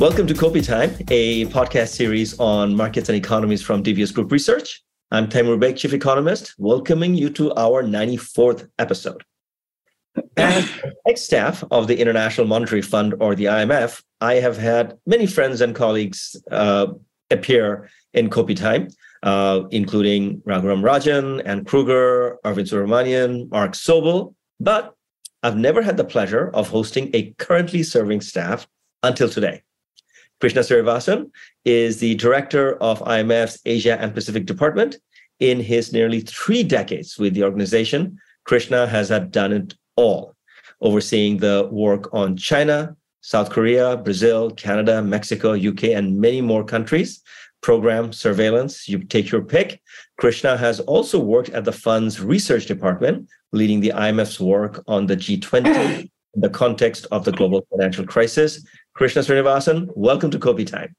Welcome to Kopi Time, a podcast series on markets and economies from DBS Group Research. I'm Taimur Baig, Chief Economist, welcoming you to our 94th episode. As ex staff of the International Monetary Fund or the IMF, I have had many friends and colleagues uh, appear in Kopi Time, uh, including Raghuram Rajan, Anne Krueger, Arvind Subramanian, Mark Sobel, but I've never had the pleasure of hosting a currently serving staff until today. Krishna Srinivasan is the director of IMF's Asia and Pacific Department. In his nearly three decades with the organization, Krishna has had done it all, overseeing the work on China, South Korea, Brazil, Canada, Mexico, UK, and many more countries. Program surveillance, you take your pick. Krishna has also worked at the fund's research department, leading the IMF's work on the G20 in the context of the global financial crisis. Krishna Srinivasan, welcome to Kopi Time.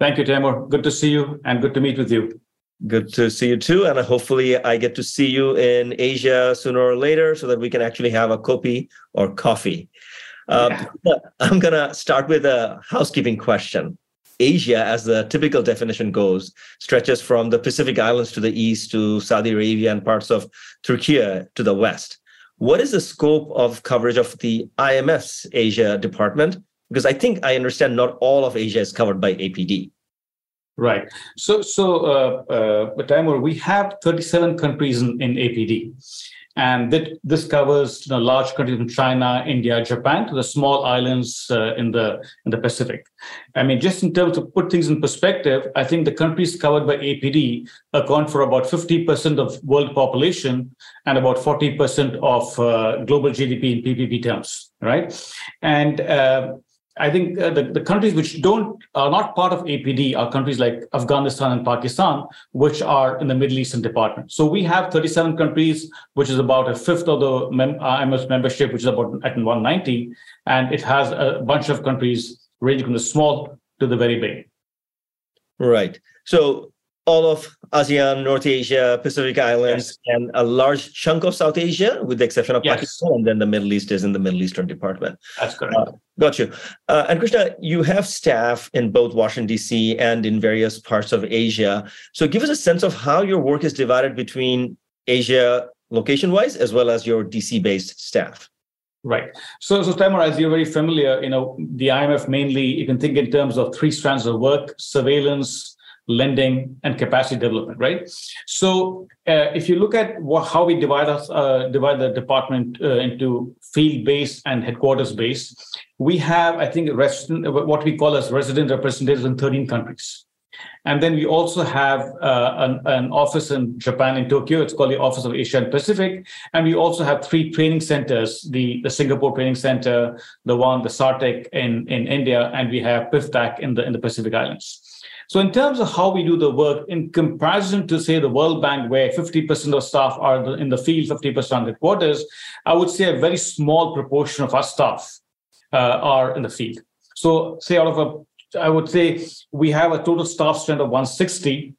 Thank you, Taimur. Good to see you and good to meet with you. Good to see you too. And hopefully, I get to see you in Asia sooner or later so that we can actually have a kopi or coffee. Um, yeah. I'm going to start with a housekeeping question. Asia, as the typical definition goes, stretches from the Pacific Islands to the east to Saudi Arabia and parts of Turkey to the west. What is the scope of coverage of the IMF's Asia department? Because I think I understand not all of Asia is covered by APD. Right. So, so uh, uh, we have 37 countries in, in APD. And that, this covers you know, large countries from China, India, Japan to the small islands uh, in the in the Pacific. I mean, just in terms of put things in perspective, I think the countries covered by APD account for about 50% of world population and about 40% of uh, global GDP in PPP terms, right? And uh, I think uh, the, the countries which don't are not part of APD are countries like Afghanistan and Pakistan, which are in the Middle Eastern department. So we have 37 countries, which is about a fifth of the mem- IMF membership, which is about at 190, and it has a bunch of countries ranging from the small to the very big. Right. So all of ASEAN, North Asia, Pacific Islands, yes. and a large chunk of South Asia, with the exception of yes. Pakistan, and then the Middle East is in the Middle Eastern department. That's correct. Uh, got you. Uh, and Krishna, you have staff in both Washington, D.C. and in various parts of Asia. So give us a sense of how your work is divided between Asia location wise as well as your DC based staff. Right. So, so Taimur, as you're very familiar, you know, the IMF mainly, you can think in terms of three strands of work surveillance, lending and capacity development right so uh, if you look at what, how we divide us uh, divide the department uh, into field based and headquarters based we have i think resident, what we call as resident representatives in 13 countries and then we also have uh, an, an, office in Japan, in Tokyo. It's called the Office of Asia and Pacific. And we also have three training centers the, the Singapore Training Center, the one, the SARTTAC in, in India, and we have PIFTAC in the, in the Pacific Islands. So, in terms of how we do the work, in comparison to, say, the World Bank, where 50% of staff are in the field, 50% at quarters, I would say a very small proportion of our staff uh, are in the field. So, say, out of a, I would say we have a total staff strength of 160,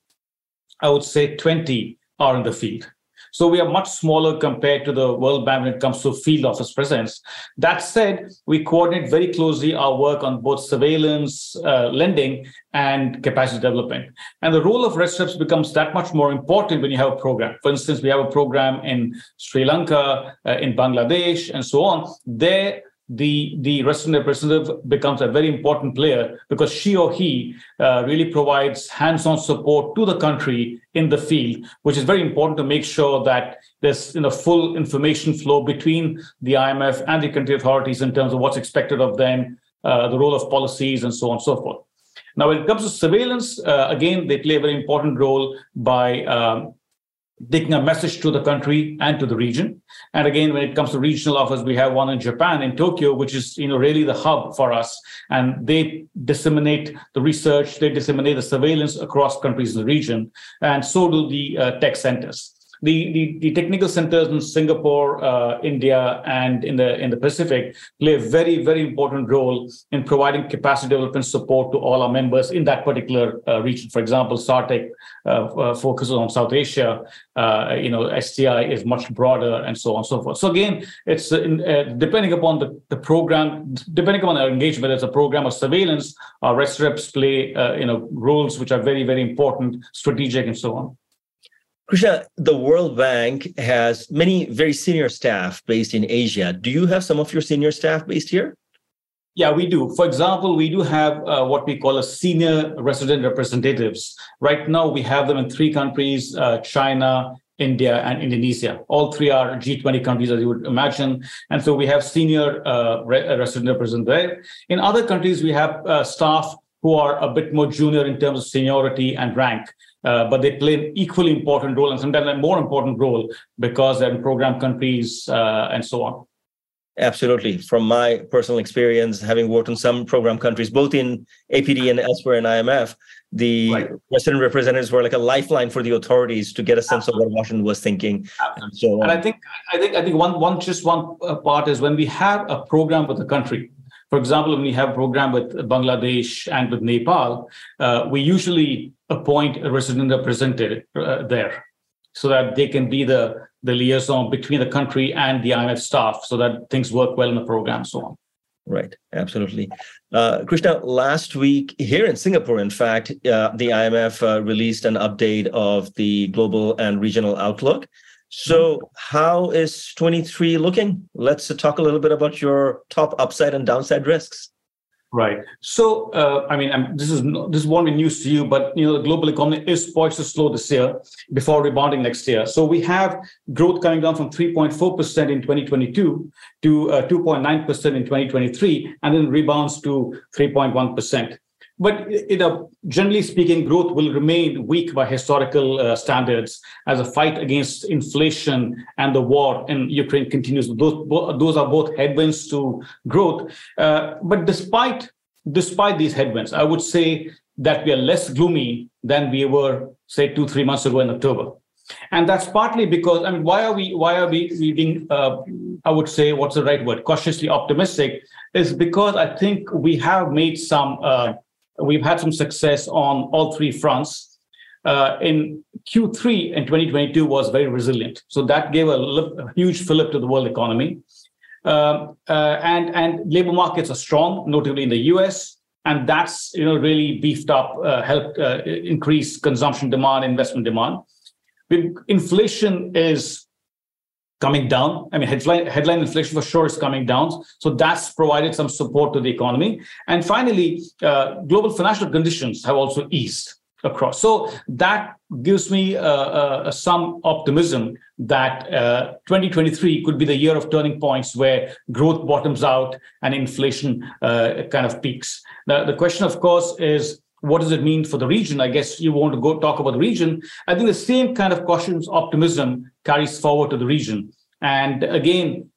I would say 20 are in the field. So we are much smaller compared to the World Bank when it comes to field office presence. That said, we coordinate very closely our work on both surveillance, uh, lending, and capacity development. And the role of reps becomes that much more important when you have a program. For instance, we have a program in Sri Lanka, uh, in Bangladesh, and so on. There, the the resident representative becomes a very important player because she or he uh, really provides hands-on support to the country in the field which is very important to make sure that there's you know full information flow between the imf and the country authorities in terms of what's expected of them uh, the role of policies and so on and so forth. Now when it comes to surveillance uh, again they play a very important role by um, taking a message to the country and to the region. And again, when it comes to regional office, we have one in Japan, in Tokyo, which is you know really the hub for us. And they disseminate the research, they disseminate the surveillance across countries in the region, and so do the uh, tech centers. The, the, the technical centers in Singapore, uh, India, and in the in the Pacific play a very very important role in providing capacity development support to all our members in that particular uh, region. For example, SARTTAC uh, uh, focuses on South Asia. Uh, you know, STI is much broader, and so on and so forth. So again, it's in, depending upon the, the program, depending upon our engagement, it's a program of surveillance, our rest reps play you know roles which are very very important, strategic, and so on. Krishna, the World Bank has many very senior staff based in Asia. Do you have some of your senior staff based here? Yeah, we do. For example, we do have uh, what we call a senior resident representatives. Right now, we have them in three countries uh, China, India, and Indonesia. All three are G20 countries, as you would imagine. And so we have senior uh, re- resident representatives there. In other countries, we have uh, staff who are a bit more junior in terms of seniority and rank. Uh, but they play an equally important role and sometimes a more important role because they're in program countries uh, and so on. Absolutely. From my personal experience, having worked in some program countries, both in APD and elsewhere in IMF, the right. resident representatives were like a lifeline for the authorities to get a sense Absolutely. of what Washington was thinking. And so, and I think, I think, I think one, one, just one uh, part is when we have a program with a country, for example, when we have a program with Bangladesh and with Nepal, uh, we usually appoint a resident representative uh, there so that they can be the, the liaison between the country and the IMF staff so that things work well in the program, so on. Right, absolutely. Uh, Krishna, last week here in Singapore, in fact, uh, the IMF uh, released an update of the global and regional outlook. So, how is 23 looking? Let's talk a little bit about your top upside and downside risks. Right. So, uh, I mean, I'm, this is this won't be news to you, but you know, the global economy is poised to slow this year before rebounding next year. So, we have growth coming down from 3.4 percent in 2022 to uh, 2.9 percent in 2023, and then rebounds to 3.1 percent. But you know, generally speaking, growth will remain weak by historical uh, standards as a fight against inflation and the war in Ukraine continues. Those, those are both headwinds to growth. Uh, but despite despite these headwinds, I would say that we are less gloomy than we were, say, two three months ago in October. And that's partly because I mean, why are we why are we, we being uh, I would say what's the right word cautiously optimistic is because I think we have made some uh, we've had some success on all three fronts. Uh, in Q3 in 2022 was very resilient. So that gave a, a huge fillip to the world economy. Um, uh, and, and labor markets are strong, notably in the US. And that's you know really beefed up, uh, helped uh, increase consumption demand, investment demand. Inflation is coming down. I mean, headline, headline inflation for sure is coming down. So that's provided some support to the economy. And finally, uh, global financial conditions have also eased across. So that gives me uh, uh, some optimism that uh, 2023 could be the year of turning points where growth bottoms out and inflation uh, kind of peaks. Now, the question, of course, is what does it mean for the region? I guess you want to go talk about the region. I think the same kind of cautious optimism carries forward to the region. And again,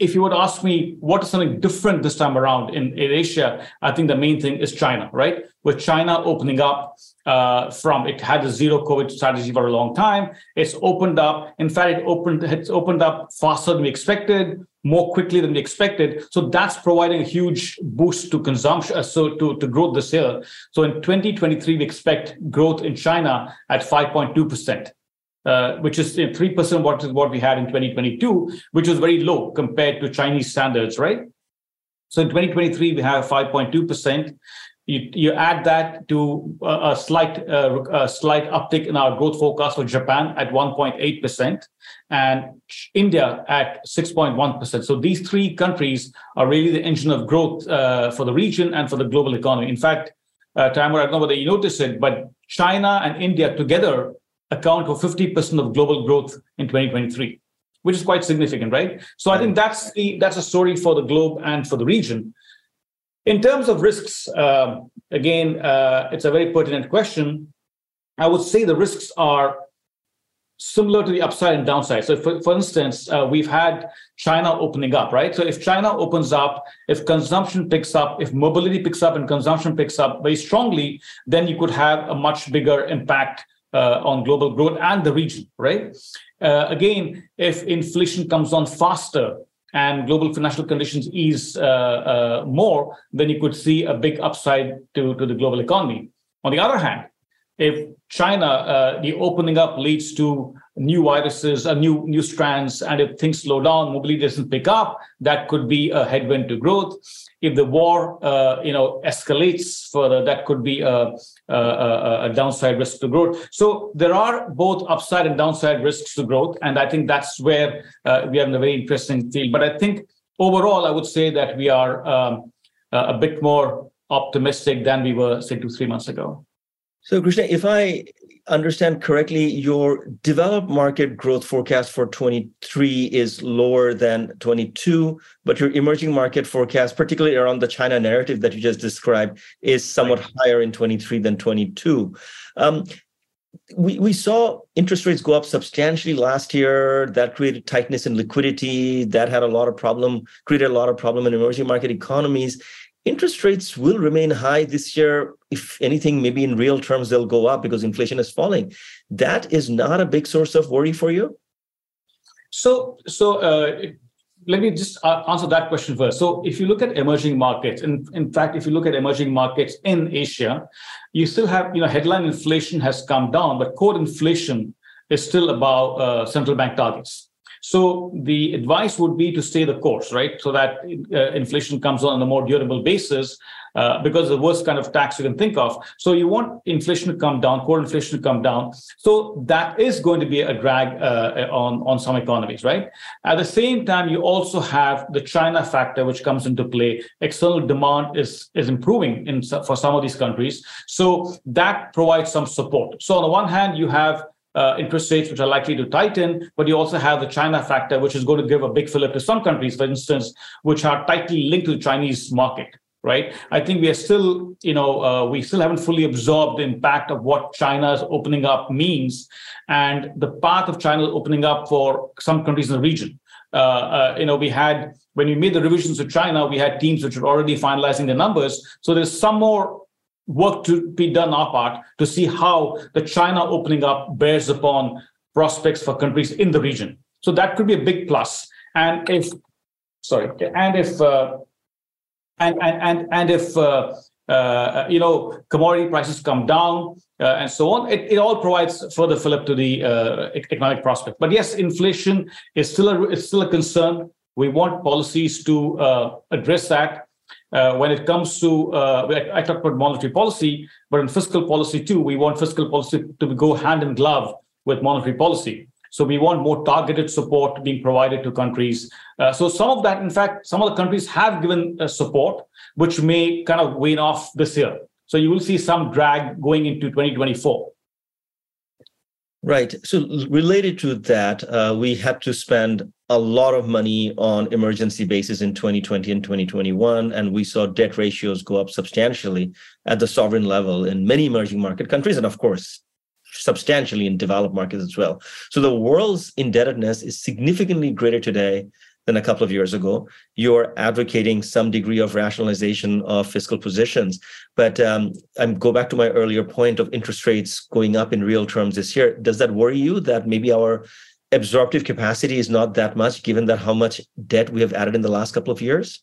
if you would ask me what is something different this time around in, in Asia, I think the main thing is China, right? With China opening up uh, from it had a zero COVID strategy for a long time. It's opened up. In fact, it opened it's opened up faster than we expected, more quickly than we expected. So that's providing a huge boost to consumption, uh, so to, to growth this year. So in 2023, we expect growth in China at 5.2 percent uh, which is three percent what is what we had in 2022, which was very low compared to Chinese standards, right? So in 2023 we have 5.2 percent. You, you add that to a, a slight uh, a slight uptick in our growth forecast for Japan at 1.8 percent and India at 6.1 percent. So these three countries are really the engine of growth uh, for the region and for the global economy. In fact, uh, Taimur, I don't know whether you notice it, but China and India together account for 50% of global growth in 2023 which is quite significant right so i think that's the that's a story for the globe and for the region in terms of risks uh, again uh, it's a very pertinent question. I would say the risks are similar to the upside and downside. So for, for instance uh, we've had china opening up right? So if china opens up if consumption picks up if mobility picks up and consumption picks up very strongly then you could have a much bigger impact uh, on global growth and the region, right? Uh, again, if inflation comes on faster and global financial conditions ease uh, uh, more, then you could see a big upside to, to the global economy. On the other hand, if China, uh, the opening up leads to new viruses, uh, new new strands, and if things slow down, mobility doesn't pick up, that could be a headwind to growth. If the war, uh, you know, escalates further, that could be a, a, a, downside risk to growth. So there are both upside and downside risks to growth, and I think that's where uh, we are in a very interesting field. But I think overall, I would say that we are um, a bit more optimistic than we were, say, two three months ago. So, Krishna, if I understand correctly, your developed market growth forecast for 23 is lower than 22, but your emerging market forecast, particularly around the China narrative that you just described, is somewhat right. higher in 23 than 22. Um, we, we saw interest rates go up substantially last year. That created tightness in liquidity. That had a lot of problem, created a lot of problem in emerging market economies interest rates will remain high this year. If anything, maybe in real terms, they'll go up because inflation is falling. That is not a big source of worry for you. So, so uh, let me just uh, answer that question first. So, if you look at emerging markets, and in fact, if you look at emerging markets in Asia, you still have, you know, headline inflation has come down, but core inflation is still above uh, central bank targets. So the advice would be to stay the course, right? So that uh, inflation comes on, a more durable basis, uh, because the worst kind of tax you can think of. So you want inflation to come down, core inflation to come down. So that is going to be a drag uh, on on some economies, right? At the same time, you also have the China factor, which comes into play. External demand is is improving in for some of these countries, so that provides some support. So on the one hand, you have uh, interest rates, which are likely to tighten, but you also have the China factor, which is going to give a big fillip to some countries, for instance, which are tightly linked to the Chinese market. Right. I think we are still, you know, uh, we still haven't fully absorbed the impact of what China's opening up means and the path of China opening up for some countries in the region. Uh, uh, you know, we had when we made the revisions to China, we had teams which were already finalizing the numbers. So there's some more work to be done our part to see how the China opening up bears upon prospects for countries in the region. So that could be a big plus. And if sorry, and if uh, and and and and if uh, uh, you know commodity prices come down uh, and so on, it, it all provides further fillip to the uh, economic prospect. But yes, inflation is still a is still a concern. We want policies to uh, address that uh, when it comes to, uh, I, I talked about monetary policy, but in fiscal policy too, we want fiscal policy to go hand in glove with monetary policy. So we want more targeted support being provided to countries. Uh, so some of that, in fact, some of the countries have given uh, support, which may kind of wane off this year. So you will see some drag going into 2024. Right. So related to that, uh, we had to spend a lot of money on emergency basis in 2020 and 2021, and we saw debt ratios go up substantially at the sovereign level in many emerging market countries, and of course, substantially in developed markets as well. So the world's indebtedness is significantly greater today than a couple of years ago. You're advocating some degree of rationalization of fiscal positions. But um, I go back to my earlier point of interest rates going up in real terms this year. Does that worry you that maybe our absorptive capacity is not that much given that how much debt we have added in the last couple of years?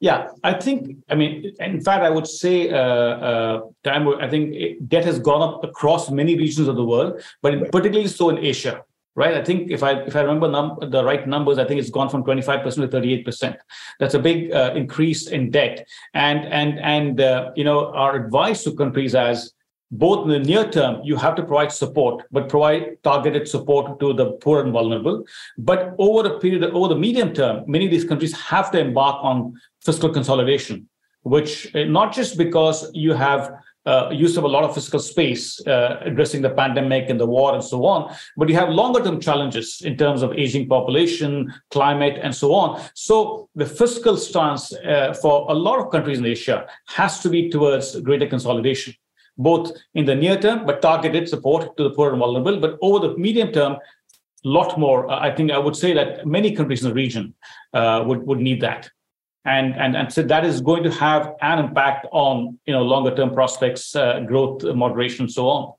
Yeah, I think, I mean, in fact, I would say, uh, uh, time, I think debt has gone up across many regions of the world, but right. particularly so in Asia, right? I think if I if I remember num- the right numbers, I think it's gone from 25% to 38%. That's a big uh, increase in debt. And, and, and uh, you know, our advice to countries as both in the near term, you have to provide support, but provide targeted support to the poor and vulnerable. But over the period, over the medium term, many of these countries have to embark on fiscal consolidation, which uh, not just because you have uh, use of a lot of fiscal space uh, addressing the pandemic and the war and so on, but you have longer term challenges in terms of aging population, climate, and so on. So the fiscal stance uh, for a lot of countries in Asia has to be towards greater consolidation both in the near term, but targeted support to the poor and vulnerable. But over the medium term, a lot more. Uh, I think I would say that many countries in the region uh, would, would need that. And, and, and so that is going to have an impact on you know longer term prospects, uh, growth, moderation, and so on.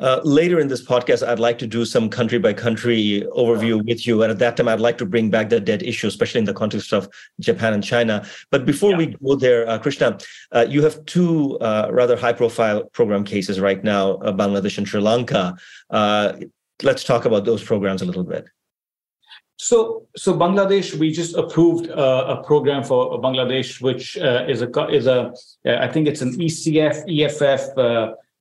Uh, later in this podcast, I'd like to do some country by country overview with you. And at that time, I'd like to bring back the debt issue, especially in the context of Japan and China. But before yeah. we go there, uh, Krishna, uh, you have two uh, rather high profile program cases right now uh, Bangladesh and Sri Lanka. Uh, let's talk about those programs a little bit. So, so Bangladesh, we just approved uh, a program for Bangladesh, which uh, is a is a I think it's an ECF EFF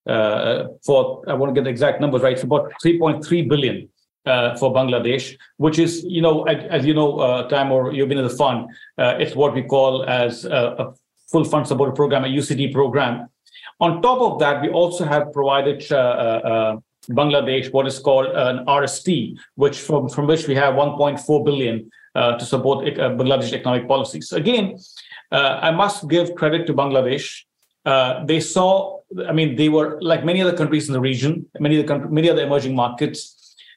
uh, uh, for I want to get the exact numbers right. It's about 3.3 billion uh, for Bangladesh, which is you know as, as you know, uh, Taimur, you've been in the fund. it's what we call as a, a full fund support program, a UCT program. On top of that, we also have provided Bangladesh what is called an RST, which from, from which we have 1.4 billion uh, to support uh, Bangladesh economic policies. Again, uh, I must give credit to Bangladesh. Uh, they saw, I mean, they were like many other countries in the region, many of the many other emerging markets.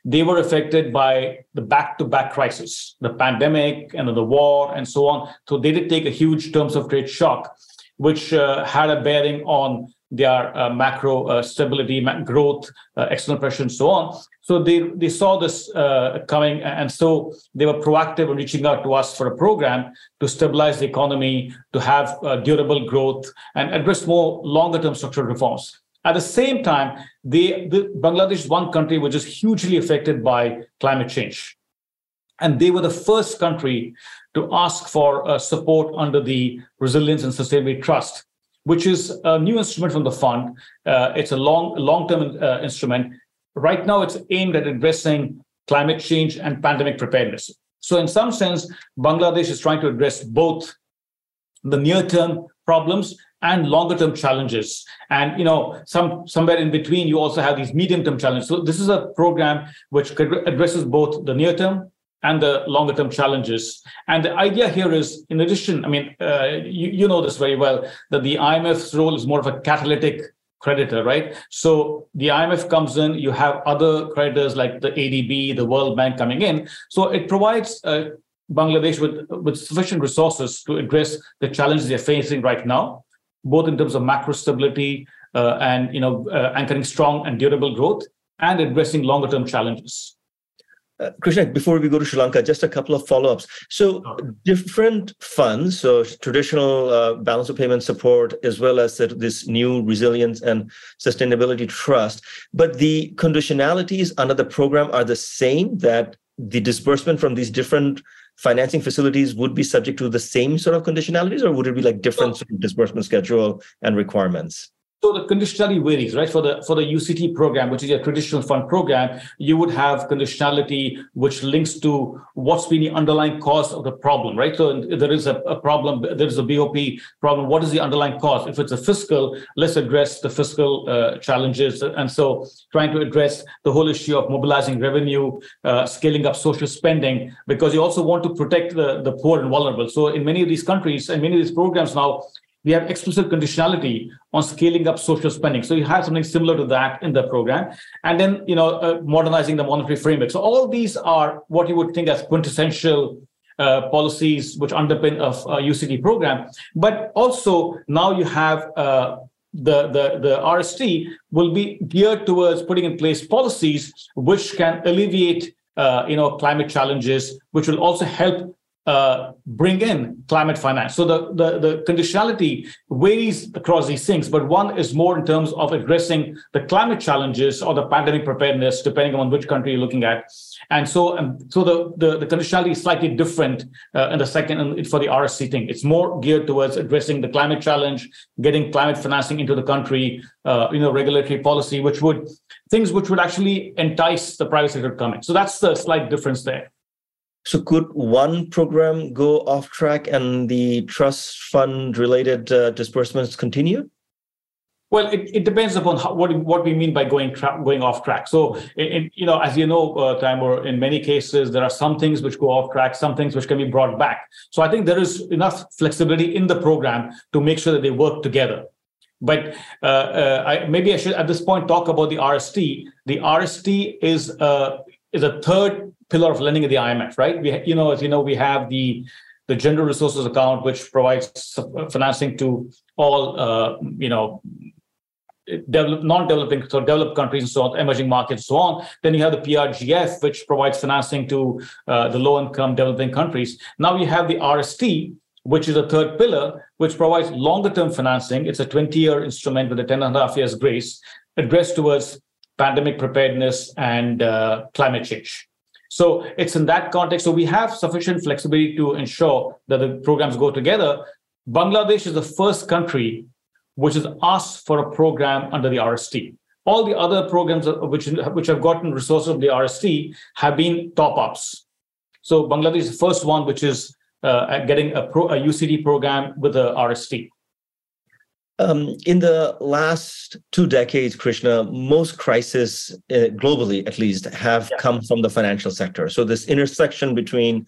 They were affected by the back-to-back crisis, the pandemic and the war and so on. So they did take a huge terms of trade shock, which uh, had a bearing on their uh, macro uh, stability, growth, uh, external pressure, and so on. So they they saw this uh, coming, and so they were proactive in reaching out to us for a program to stabilize the economy, to have uh, durable growth, and address more longer term structural reforms. At the same time, they, the, Bangladesh is one country which is hugely affected by climate change. And they were the first country to ask for uh, support under the Resilience and Sustainability Trust, which is a new instrument from the fund. Uh, it's a long, long-term uh, instrument. Right now, it's aimed at addressing climate change and pandemic preparedness. So, in some sense, Bangladesh is trying to address both the near-term problems and longer-term challenges. And you know, some somewhere in between, you also have these medium-term challenges. So, this is a program which addresses both the near-term and the longer term challenges. And the idea here is, in addition, I mean, uh, you, you know this very well, that the IMF's role is more of a catalytic creditor, right? So the IMF comes in, you have other creditors like the ADB, the World Bank coming in. So it provides uh, Bangladesh with, with sufficient resources to address the challenges they're facing right now, both in terms of macro stability uh, and you know uh, anchoring strong and durable growth and addressing longer term challenges. Uh, Krishna, before we go to Sri Lanka, just a couple of follow-ups. So, different funds, so traditional uh, balance of payment support, as well as this new resilience and sustainability trust, but the conditionalities under the program are the same. That the disbursement from these different financing facilities would be subject to the same sort of conditionalities, or would it be like different sort of disbursement schedule and requirements? So the conditionality varies, right? For the for the UCT program, which is a traditional fund program, you would have conditionality which links to what's been the underlying cause of the problem, right? So there is a, a problem, there is a BOP problem. What is the underlying cause? If it's a fiscal, let's address the fiscal uh, challenges. And so trying to address the whole issue of mobilizing revenue, uh, scaling up social spending, because you also want to protect the, the poor and vulnerable. So in many of these countries and many of these programs now, we have explicit conditionality on scaling up social spending. So you have something similar to that in the program, and then you know uh, modernizing the monetary framework. So all these are what you would think as quintessential uh, policies which underpin a, a, UCT program. But also now you have uh, the the the RST will be geared towards putting in place policies which can alleviate uh, you know climate challenges, which will also help uh, bring in climate finance. So the, the, the conditionality varies across these things, but one is more in terms of addressing the climate challenges or the pandemic preparedness, depending on which country you're looking at. And so, um, so the, the, the, conditionality is slightly different uh, in the second for the RST thing. It's more geared towards addressing the climate challenge, getting climate financing into the country, uh, you know, regulatory policy, which would things which would actually entice the private sector to come in. So that's the slight difference there. So, could one program go off track and the trust fund related uh, disbursements continue? Well, it, it depends upon how, what what we mean by going tra- going off track. So, you know, as you know, uh, Taimur, in many cases there are some things which go off track, some things which can be brought back. So, I think there is enough flexibility in the program to make sure that they work together. But uh, uh, I, maybe I should at this point talk about the RST. The RST is uh, is a third pillar of lending at the IMF, right? We, you know, as you know, we have the the general resources account, which provides financing to all, uh, you know, develop, non-developing, so developed countries and so on, emerging markets and so on. Then you have the PRGF, which provides financing to uh, the low-income developing countries. Now you have the RST, which is a third pillar, which provides longer-term financing. It's a 20-year instrument with a 10 and a half years grace, addressed towards pandemic preparedness and uh, climate change. So it's in that context. So we have sufficient flexibility to ensure that the programs go together. Bangladesh is the first country which has asked for a program under the RST. All the other programs which, which have gotten resources of the RST have been top ups. So Bangladesh is the first one which is uh, getting a, pro, a UCT program with the RST. Um, in the last two decades, Krishna, most crises uh, globally, at least, have yeah. come from the financial sector. So this intersection between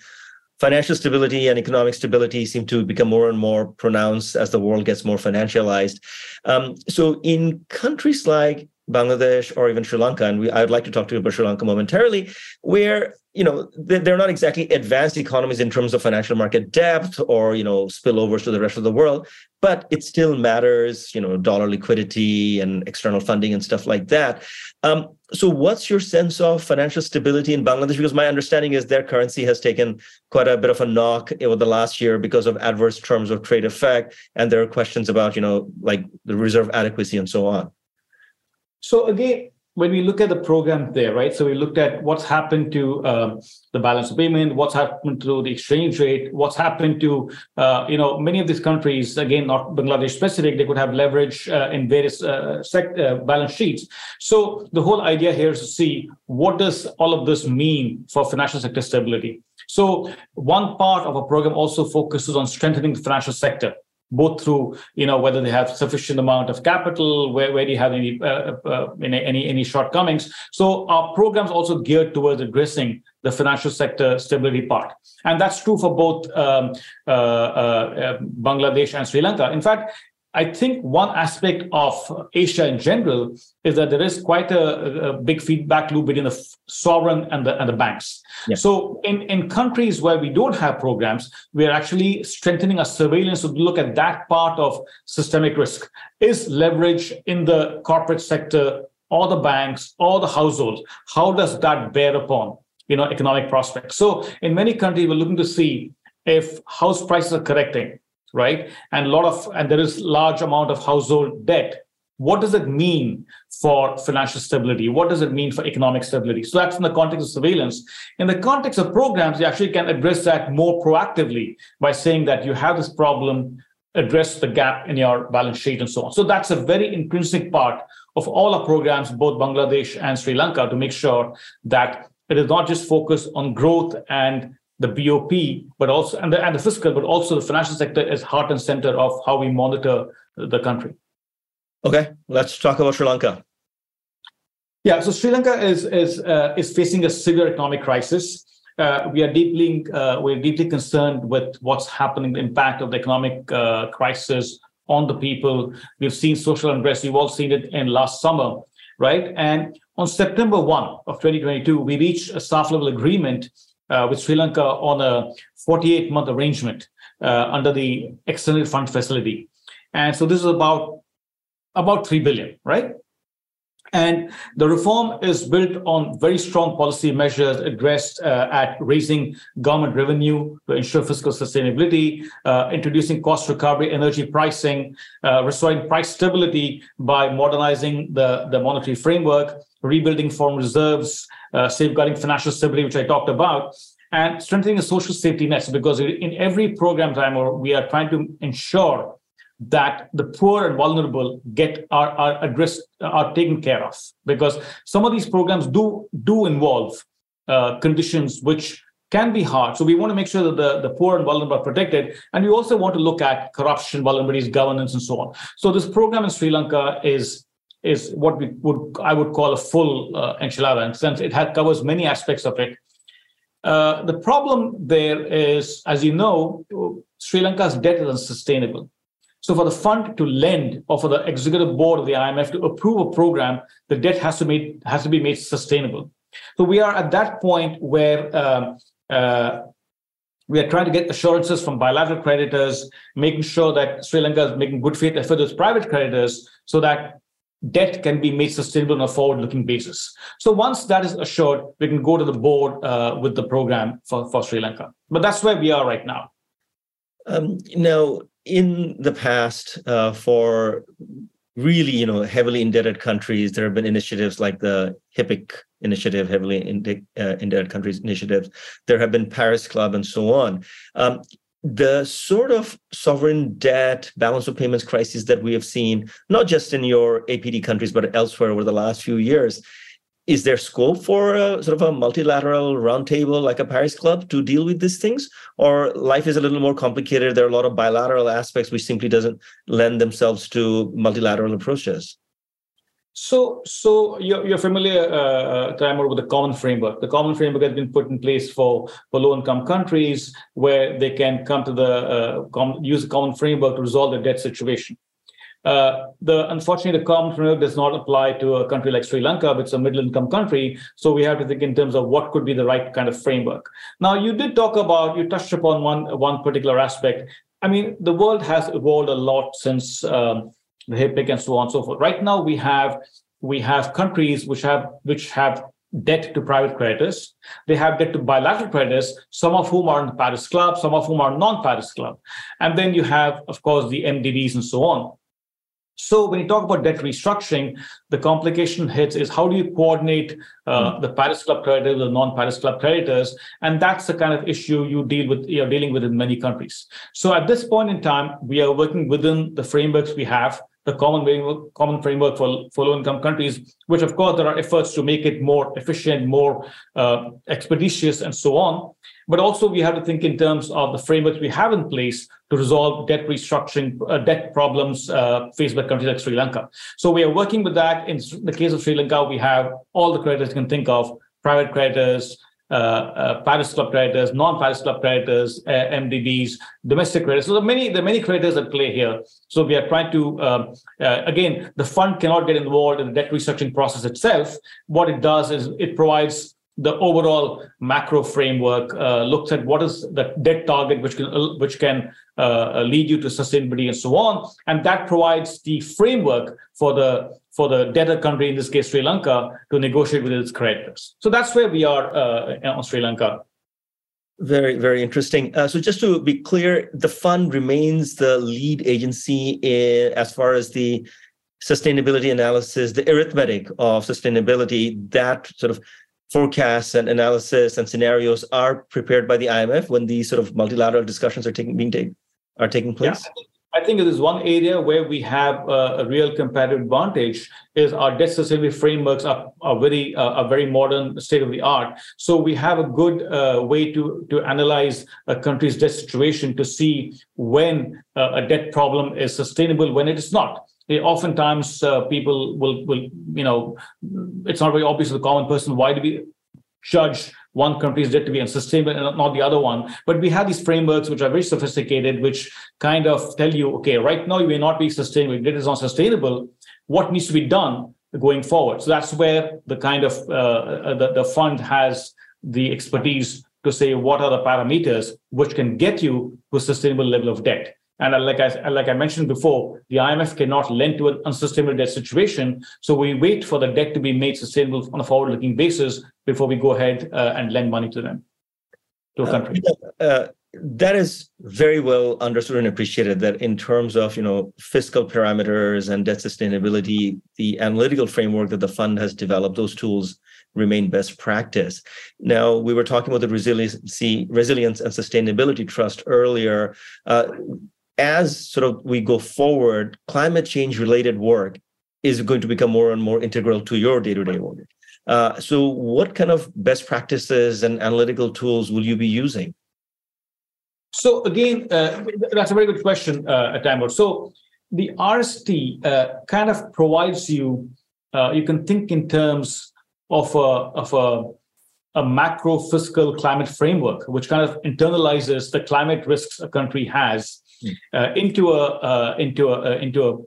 financial stability and economic stability seem to become more and more pronounced as the world gets more financialized. Um, so in countries like Bangladesh or even Sri Lanka, and we, I'd like to talk to you about Sri Lanka momentarily, where you know they're not exactly advanced economies in terms of financial market depth or you know spillovers to the rest of the world, but it still matters, you know, dollar liquidity and external funding and stuff like that. Um, so, what's your sense of financial stability in Bangladesh? Because my understanding is their currency has taken quite a bit of a knock over the last year because of adverse terms of trade effect, and there are questions about, you know, like the reserve adequacy and so on. So again, when we look at the program there, right? So we looked at what's happened to uh, the balance of payment, what's happened to the exchange rate, what's happened to, uh, you know, many of these countries, again, not Bangladesh specific, they could have leverage uh, in various uh, sec- uh, balance sheets. So the whole idea here is to see what does all of this mean for financial sector stability. So one part of a program also focuses on strengthening the financial sector both through you know whether they have sufficient amount of capital where, where do you have any uh, uh, any any shortcomings. So our programs also geared towards addressing the financial sector stability part. And that's true for both um, uh, uh bangladesh and sri lanka. In fact I think one aspect of Asia in general is that there is quite a, a big feedback loop between the sovereign and the and the banks. So in, in countries where we don't have programs, we are actually strengthening our surveillance to look at that part of systemic risk. Is leverage in the corporate sector or the banks or the households? How does that bear upon you know economic prospects? So in many countries, we're looking to see if house prices are correcting right? And a lot of and there is large amount of household debt. What does it mean for financial stability? What does it mean for economic stability? So that's in the context of surveillance. In the context of programs, you actually can address that more proactively by saying that you have this problem, address the gap in your balance sheet and so on. So that's a very intrinsic part of all our programs, both Bangladesh and Sri Lanka, to make sure that it is not just focused on growth and the BOP, but also and the, and the fiscal, but also the financial sector is heart and center of how we monitor the country. Okay, let's talk about Sri Lanka. Yeah, so Sri Lanka is is uh, is facing a severe economic crisis. Uh, we are deeply uh, we're deeply concerned with what's happening, the impact of the economic uh, crisis on the people. We've seen social unrest. You've all seen it in last summer, right? And on September 1 of 2022, we reached a staff level agreement uh, with Sri Lanka on a 48 month arrangement uh, under the extended fund facility. And so this is about about 3 billion, right? And the reform is built on very strong policy measures addressed uh, at raising government revenue to ensure fiscal sustainability, uh, introducing cost recovery, energy pricing, uh, restoring price stability by modernizing the, the monetary framework, rebuilding foreign reserves, uh, safeguarding financial stability, which I talked about, and strengthening the social safety nets. Because in every program, Taimur, we are trying to ensure that the poor and vulnerable get are, are addressed are taken care of. Because some of these programs do do involve uh, conditions which can be hard. So we want to make sure that the, the poor and vulnerable are protected and we also want to look at corruption vulnerabilities governance and so on. So this program in sri lanka is is what we would i would call a full uh, enchilada in sense. It had, covers many aspects of it. Uh, the problem there is as you know sri lanka's debt is unsustainable so for the fund to lend or for the executive board of the IMF to approve a program, the debt has to, made, has to be made sustainable. So we are at that point where um, uh, we are trying to get assurances from bilateral creditors, making sure that Sri Lanka is making good faith efforts with private creditors so that debt can be made sustainable on a forward-looking basis. So once that is assured, we can go to the board uh, with the program for, for Sri Lanka. But that's where we are right now. Um, now, in the past, uh, for really, you know, heavily indebted countries, there have been initiatives like the HIPC initiative, heavily uh, indebted countries initiatives. There have been Paris Club and so on. Um, the sort of sovereign debt balance of payments crisis that we have seen, not just in your APD countries, but elsewhere over the last few years, is there scope for a, sort of a multilateral roundtable like a Paris Club to deal with these things, or life is a little more complicated? There are a lot of bilateral aspects which simply doesn't lend themselves to multilateral approaches. So, so you're, you're familiar, uh, Taimur, with the common framework. The common framework has been put in place for, for low-income countries where they can come to the uh, com- use the common framework to resolve their debt situation. Uh, the unfortunately, the common framework does not apply to a country like Sri Lanka, which is a middle-income country. So we have to think in terms of what could be the right kind of framework. Now, you did talk about, you touched upon one one particular aspect. I mean, the world has evolved a lot since. Um, the HIPC and so on and so forth. Right now, we have we have countries which have which have debt to private creditors. They have debt to bilateral creditors, some of whom are in the Paris Club, some of whom are non-Paris Club. And then you have, of course, the MDBs and so on. So when you talk about debt restructuring, the complication hits is how do you coordinate uh, mm. the Paris Club creditors, the non-Paris Club creditors, and that's the kind of issue you deal with. You're dealing with in many countries. So at this point in time, we are working within the frameworks we have the common framework, common framework for, for low-income countries, which of course there are efforts to make it more efficient, more uh, expeditious, and so on. But also we have to think in terms of the frameworks we have in place to resolve debt restructuring, uh, debt problems uh, faced by countries like Sri Lanka. So we are working with that. In the case of Sri Lanka, we have all the creditors you can think of, private creditors, Paris Club creditors, non-Paris Club creditors, uh, MDBs, domestic creditors. So there are many, there are many creditors at play here. So we are trying to, um, again, the fund cannot get involved in the debt restructuring process itself. What it does is it provides the overall macro framework uh, looks at what is the debt target which can uh, which can uh, lead you to sustainability and so on. And that provides the framework for the for the debtor country in this case sri lanka to negotiate with its creditors. So that's where we are uh, on sri lanka. Very very interesting. Uh, so just to be clear the fund remains the lead agency in, as far as the sustainability analysis the arithmetic of sustainability that sort of forecasts and analysis and scenarios are prepared by the IMF when these sort of multilateral discussions are taking being taken are taking place? Yeah. I think it is one area where we have a real competitive advantage is our debt sustainability frameworks are, are very uh, are very modern, state of the art. So we have a good uh, way to to analyze a country's debt situation to see when uh, a debt problem is sustainable, when it is not oftentimes uh, people will will you know it's not very obvious to the common person why do we judge one country's debt to be unsustainable and not the other one. But we have these frameworks which are very sophisticated which kind of tell you okay right now you may not be sustainable debt is not sustainable. What needs to be done going forward? So that's where the kind of uh, uh the, the fund has the expertise to say what are the parameters which can get you to a sustainable level of debt and like I, like I mentioned before, the IMF cannot lend to an unsustainable debt situation. So we wait for the debt to be made sustainable on a forward looking basis before we go ahead uh, and lend money to them, to a country. Uh, uh, that is very well understood and appreciated that in terms of you know fiscal parameters and debt sustainability the analytical framework that the fund has developed those tools remain best practice now we were talking about the resiliency resilience and sustainability trust earlier uh, as sort of we go forward, climate change related work is going to become more and more integral to your day to day work. Uh, so, what kind of best practices and analytical tools will you be using? So, again, uh, that's a very good question, uh, Taimur. So, the RST uh, kind of provides you, uh, you can think in terms of a, of a, a macro fiscal climate framework, which kind of internalizes the climate risks a country has uh, into a uh, into a uh, into a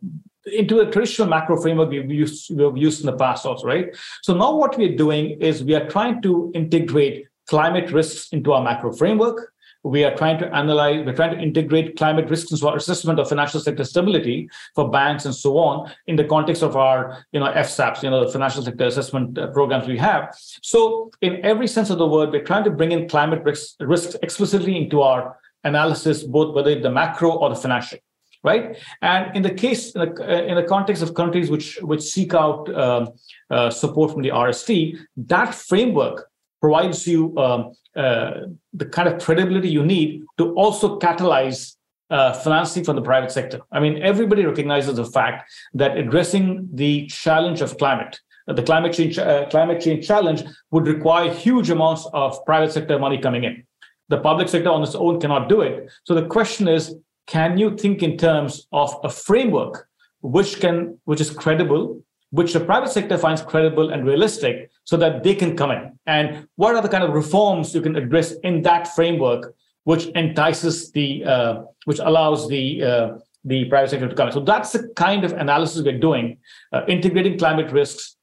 into a traditional macro framework we've used we've used in the past also, right? So now what we're doing is we are trying to integrate climate risks into our macro framework. we are trying to analyze, we're trying to integrate climate risks into our assessment of financial sector stability for banks and so on in the context of our, you know, FSAPs, you know, the financial sector assessment uh, programs we have. So in every sense of the word, we're trying to bring in climate risks, risks explicitly into our analysis, both whether the macro or the financial right? And in the case, in the, uh, in the context of countries which which seek out um, uh, support from the RST, that framework provides you um, uh, the kind of credibility you need to also catalyze uh, financing from the private sector. I mean, everybody recognizes the fact that addressing the challenge of climate, the climate change uh, climate change challenge, would require huge amounts of private sector money coming in. The public sector on its own cannot do it. So the question is, can you think in terms of a framework which can which is credible which the private sector finds credible and realistic so that they can come in and what are the kind of reforms you can address in that framework which entices the uh, which allows the uh, the private sector to come in so that's the kind of analysis we're doing uh, integrating climate risks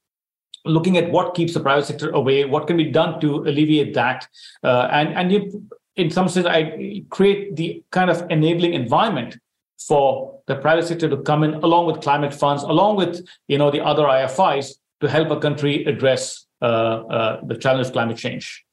looking at what keeps the private sector away what can be done to alleviate that uh, and and you in some sense, I create the kind of enabling environment for the private sector to come in along with climate funds, along with you know the other IFIs to help a country address uh, uh, the challenge of climate change.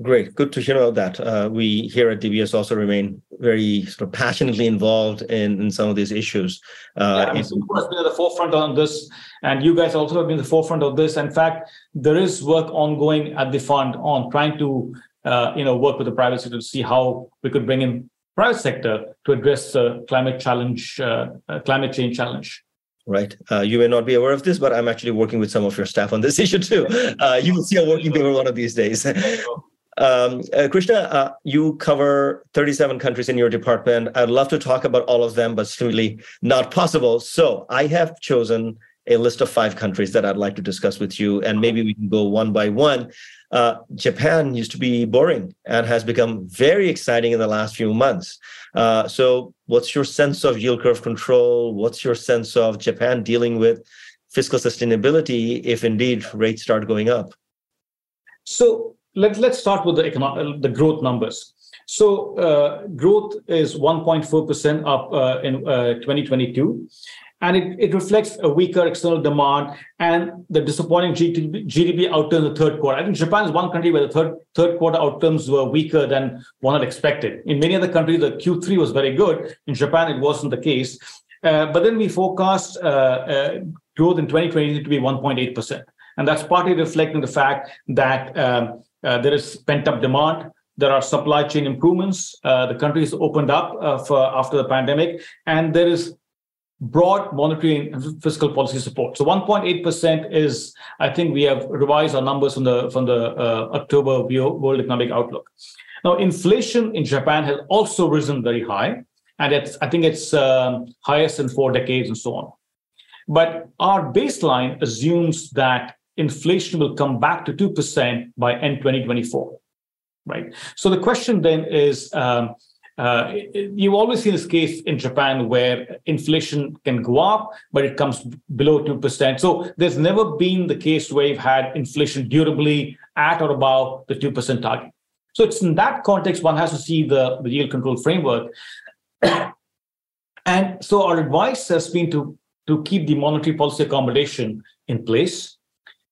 Great, good to hear about that. Uh, we here at DBS also remain very sort of passionately involved in, in some of these issues. Uh, yeah, I mean, has been at the forefront on this, and you guys also have been at the forefront of this. In fact, there is work ongoing at the fund on trying to uh, you know, work with the private sector to see how we could bring in private sector to address the climate challenge, uh, uh, climate change challenge. Right. Uh, you may not be aware of this, but I'm actually working with some of your staff on this issue too. Uh, you will see a working paper one of these days. Um, uh, Krishna, uh, you cover 37 countries in your department. I'd love to talk about all of them, but it's really not possible. So I have chosen a list of five countries that I'd like to discuss with you, and maybe we can go one by one. Uh, Japan used to be boring and has become very exciting in the last few months. Uh, so, what's your sense of yield curve control? What's your sense of Japan dealing with fiscal sustainability if indeed rates start going up? So, let, let's start with the, economic, the growth numbers. So, uh, growth is 1.4% up uh, in uh, 2022 and it, it reflects a weaker external demand and the disappointing GDP, GDP outturn in the third quarter. I think Japan is one country where the third third quarter outcomes were weaker than one had expected. In many other countries, the Q3 was very good. In Japan, it wasn't the case. Uh, but then we forecast uh, growth in 2020 to be 1.8%. And that's partly reflecting the fact that um, there is pent up demand there are supply chain improvements. Uh, the country is opened up uh, for after the pandemic, and there is broad monetary and fiscal policy support. So 1.8% is, I think we have revised our numbers from the from the uh, October World Economic Outlook. Now, inflation in Japan has also risen very high, and it's I think it's um, highest in four decades and so on. But our baseline assumes that inflation will come back to two percent by end 2024. Right. So the question then is. Um, uh, you've always seen this case in Japan where inflation can go up, but it comes below 2%. So there's never been the case where you've had inflation durably at or above the 2% target. So it's in that context one has to see the, the yield control framework. and so our advice has been to, to keep the monetary policy accommodation in place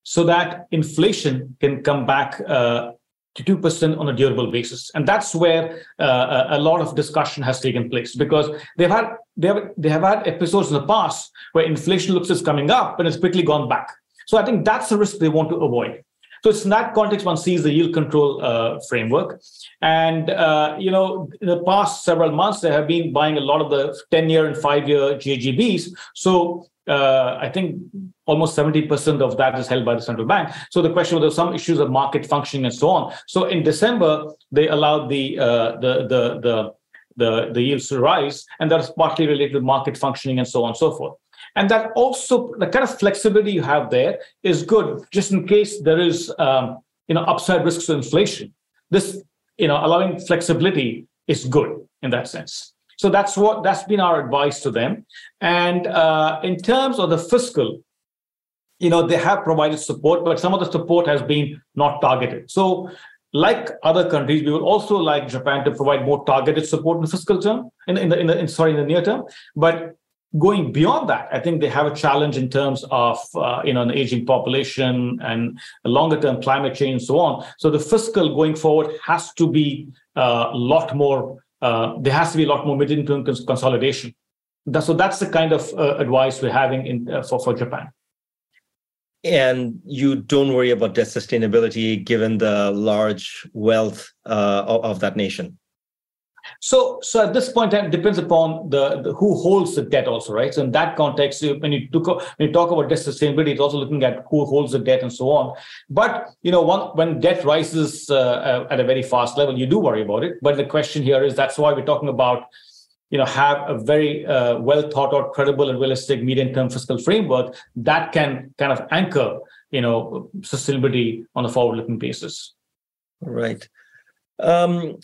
so that inflation can come back uh, to 2% on a durable basis. And that's where uh, a lot of discussion has taken place because they've had they have, they have had episodes in the past where inflation looks is coming up and it's quickly gone back. So I think that's the risk they want to avoid. So it's in that context one sees the yield control uh, framework. And, uh, you know, in the past several months, they have been buying a lot of the 10 year and five year JGBs. So uh, I think almost 70% of that is held by the central bank. So the question was some issues of market functioning and so on. So in December, they allowed the uh, the the the the, the yields to rise, and that's partly related to market functioning and so on and so forth. And that also the kind of flexibility you have there is good, just in case there is um, you know upside risks to inflation. This you know allowing flexibility is good in that sense. So that's what that's been our advice to them. And uh, in terms of the fiscal, you know, they have provided support, but some of the support has been not targeted. So like other countries, we would also like Japan to provide more targeted support in the fiscal term, in, in the, in the in, sorry, in the near term. But going beyond that, I think they have a challenge in terms of uh, you know an aging population and longer term climate change and so on. So the fiscal going forward has to be uh, a lot more. Uh, there has to be a lot more cons- consolidation. so that's the kind of uh, advice we're having in, uh, for for Japan. And you don't worry about debt sustainability given the large wealth uh, of that nation. So, so at this point, it depends upon the, the, who holds the debt, also, right? So, in that context, when you took when you talk about debt sustainability, it's also looking at who holds the debt and so on. But you know, one, when debt rises uh, at a very fast level, you do worry about it. But the question here is that's why we're talking about you know have a very uh, well thought out credible and realistic medium term fiscal framework that can kind of anchor you know sustainability on a forward looking basis right um,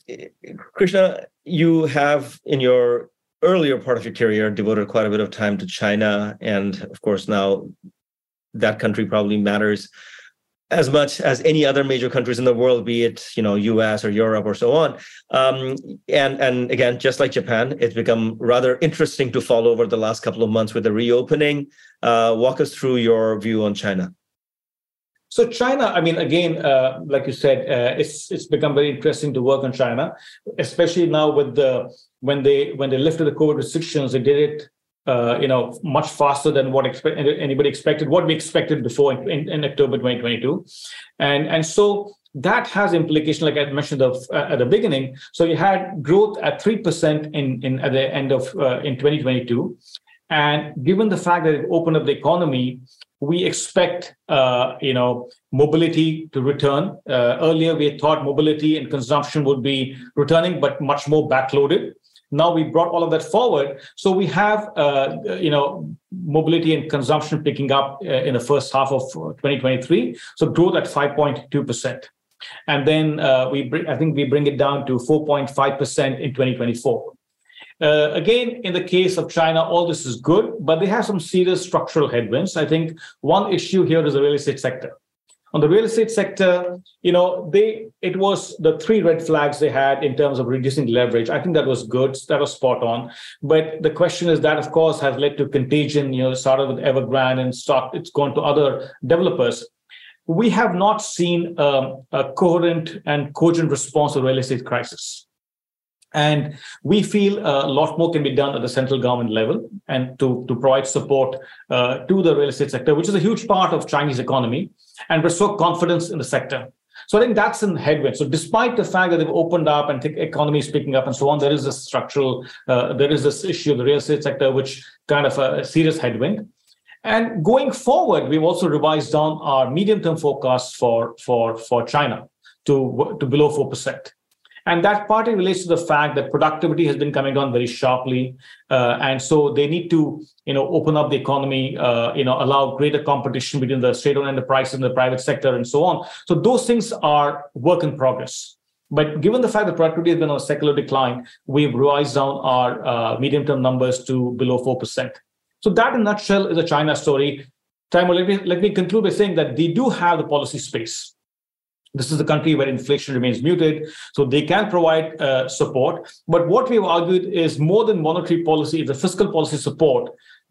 krishna you have in your earlier part of your career devoted quite a bit of time to China, and of course now that country probably matters as much as any other major countries in the world, be it you know U.S. or Europe or so on. Um, and and again, just like Japan, it's become rather interesting to follow over the last couple of months with the reopening. Uh, walk us through your view on China. So China, I mean, again, uh, like you said, uh, it's it's become very interesting to work on China, especially now with the when they when they lifted the COVID restrictions, they did it, uh, you know, much faster than what expect, anybody expected, what we expected before in, in, in, October 2022, and and so that has implication, like I mentioned uh, at the beginning. So you had growth at three percent in in at the end of uh, in 2022, and given the fact that it opened up the economy we expect uh, you know mobility to return. Uh, earlier, we thought mobility and consumption would be returning, but much more backloaded. Now we brought all of that forward, so we have uh, you know mobility and consumption picking up uh, in the first half of 2023. So growth at 5.2 percent, and then uh, we bring, I think we bring it down to 4.5 percent in 2024. Uh, again, in the case of China, all this is good, but they have some serious structural headwinds. I think one issue here is the real estate sector. On the real estate sector, you know, they it was the three red flags they had in terms of reducing leverage. I think that was good, that was spot on. But the question is that, of course, has led to contagion. You know, started with Evergrande and start it's gone to other developers we have not seen um, a coherent and cogent response to the real estate crisis. And we feel a lot more can be done at the central government level and to, to provide support uh, to the real estate sector, which is a huge part of Chinese economy, and restore confidence in the sector. So I think that's in headwind. So despite the fact that they've opened up and the economy is picking up and so on, there is this structural, uh, there is this issue of the real estate sector, which kind of a, serious headwind. And going forward, we've also revised down our medium-term forecast for for for China to to below four percent. And that partly relates to the fact that productivity has been coming down very sharply. Uh, and so they need to, you know, open up the economy, uh, you know, allow greater competition between the state-owned enterprise and the private sector and so on. So those things are work in progress. But given the fact that productivity has been on a secular decline, we've revised down our uh, medium-term numbers to below 4%. So that in a nutshell is a China story. Taimur, let me, let me conclude by saying that they do have the policy space this is a country where inflation remains muted, so they can provide uh, support. But what we've argued is more than monetary policy, is a fiscal policy support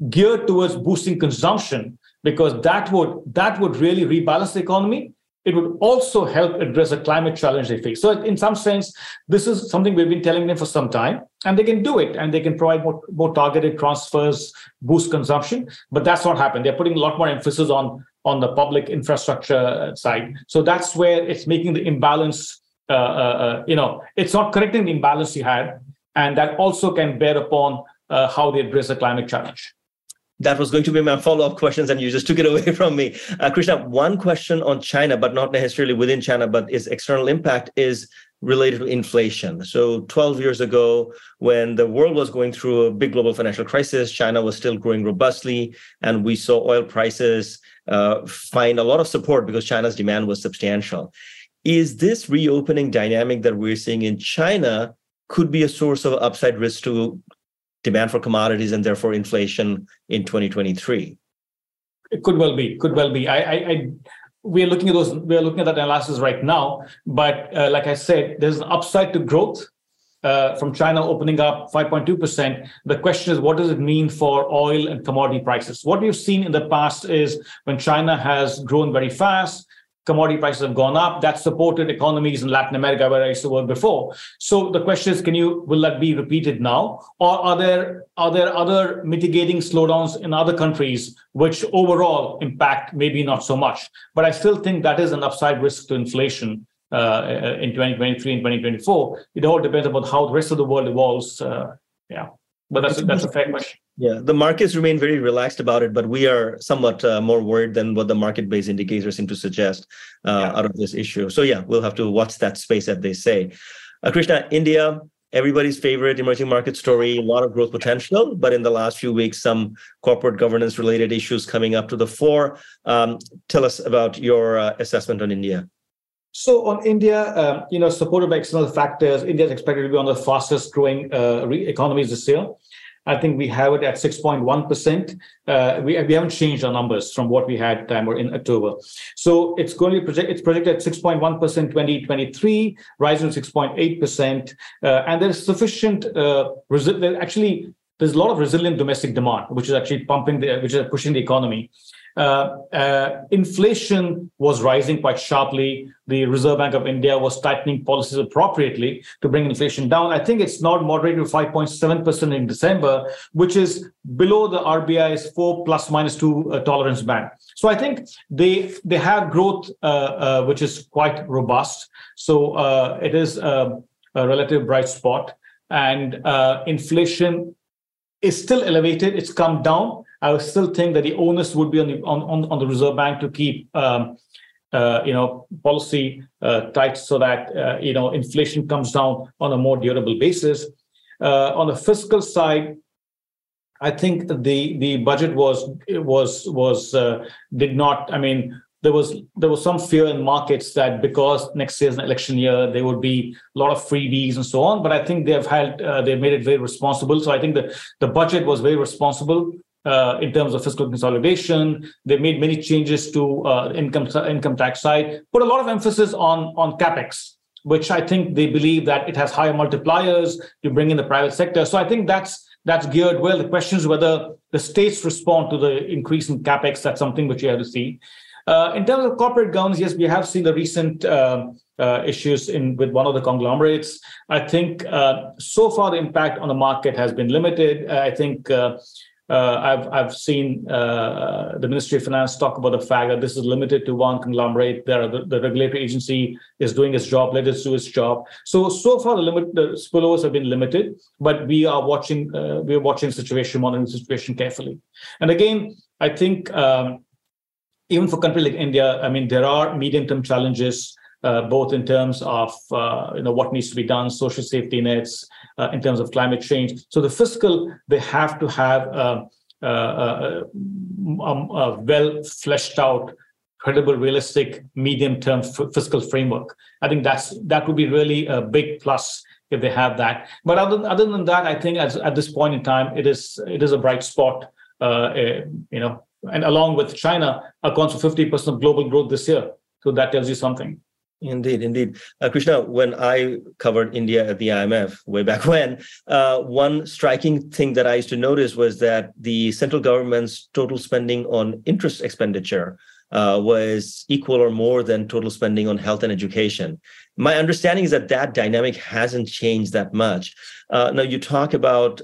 geared towards boosting consumption, because that would that would really rebalance the economy it would also help address a climate challenge they face. So, in some sense, this is something we've been telling them for some time, and they can do it, and they can provide more, more targeted transfers, boost consumption. But that's not happened. They're putting a lot more emphasis on on the public infrastructure side. So that's where it's making the imbalance. Uh, uh, uh you know, it's not correcting the imbalance you had, and that also can bear upon uh, how they address the climate challenge that was going to be my follow-up questions and you just took it away from me uh, krishna one question on china but not necessarily within china but its external impact is related to inflation so 12 years ago when the world was going through a big global financial crisis china was still growing robustly and we saw oil prices uh, find a lot of support because china's demand was substantial is this reopening dynamic that we're seeing in china could be a source of upside risk to demand for commodities and therefore inflation in 2023 it could well be could well be i i, I we are looking at those. We are looking at that analysis right now. But uh, like I said, there's an upside to growth uh, from China opening up 5.2%. The question is, what does it mean for oil and commodity prices? What we've seen in the past is when China has grown very fast, commodity prices have gone up. That supported economies in Latin America where I used to work before. So the question is, can you will that be repeated now, or are there are there other mitigating slowdowns in other countries which overall impact maybe not so much? But I still think that is an upside risk to inflation. Uh, in 2023 and 2024, it all depends about how the rest of the world evolves. Uh, yeah, but that's a, that's a fair question. Yeah, the markets remain very relaxed about it, but we are somewhat uh, more worried than what the market-based indicators seem to suggest uh, yeah. out of this issue. So yeah, we'll have to watch that space, as they say. Uh, Krishna, India, everybody's favorite emerging market story, a lot of growth potential, but in the last few weeks, some corporate governance-related issues coming up to the fore. Um, tell us about your uh, assessment on India. So on India, um, you know, supported by external factors, India is expected to be one of the fastest growing uh, economies this year. I think we have it at 6.1%. Uh, we, we haven't changed our numbers from what we had Taimur in October. So it's going to project, it's projected at 6.1% 2023, rising to 6.8%. Uh, and there's sufficient, uh, resi- actually, there's a lot of resilient domestic demand, which is actually pumping the, which is pushing the economy. Uh, uh, inflation was rising quite sharply. The Reserve Bank of India was tightening policies appropriately to bring inflation down. I think it's now moderated to 5.7% in December, which is below the RBI's 4 plus minus 2 uh, tolerance band. So I think they they have growth uh, uh, which is quite robust. So uh, it is a, a, relative bright spot, and inflation is still elevated. It's come down I would still think that the onus would be on the on, on, the Reserve Bank to keep um, uh, you know policy uh, tight so that uh, you know inflation comes down on a more durable basis. Uh, on the fiscal side, I think the the budget was was was uh, did not. I mean, there was there was some fear in markets that because next year is an election year, there would be a lot of freebies and so on. But I think they've had uh, they've made it very responsible. So I think the the budget was very responsible uh, in terms of fiscal consolidation. They made many changes to uh, income income tax side, put a lot of emphasis on on capex, which I think they believe that it has higher multipliers to bring in the private sector. So I think that's that's geared well. The question is whether the states respond to the increase in capex. That's something which you have to see. Uh, in terms of corporate governance, yes, we have seen the recent uh, uh, issues in with one of the conglomerates. I think uh, so far the impact on the market has been limited. I think uh, I've I've seen uh, the Ministry of Finance talk about the fact that this is limited to one conglomerate. There, the, the regulatory agency is doing its job. Let it do its job. So so far, the limit the spillovers have been limited, but we are watching uh, we are watching the situation, monitoring situation carefully. And again, I think um, even for countries like India, I mean, there are medium term challenges. Uh, both in terms of uh, you know what needs to be done, social safety nets, uh, in terms of climate change. So the fiscal, they have to have a, a, a, a well fleshed out, credible, realistic, medium term f- fiscal framework. I think that's that would be really a big plus if they have that. But other, other than that, I think as, at this point in time, it is it is a bright spot. Uh, eh, you know, and along with China, accounts for 50% of global growth this year. So that tells you something. Indeed, indeed. Uh, Krishna, when I covered India at the IMF way back when, uh, one striking thing that I used to notice was that the central government's total spending on interest expenditure uh, was equal or more than total spending on health and education. My understanding is that that dynamic hasn't changed that much. Uh, now, you talk about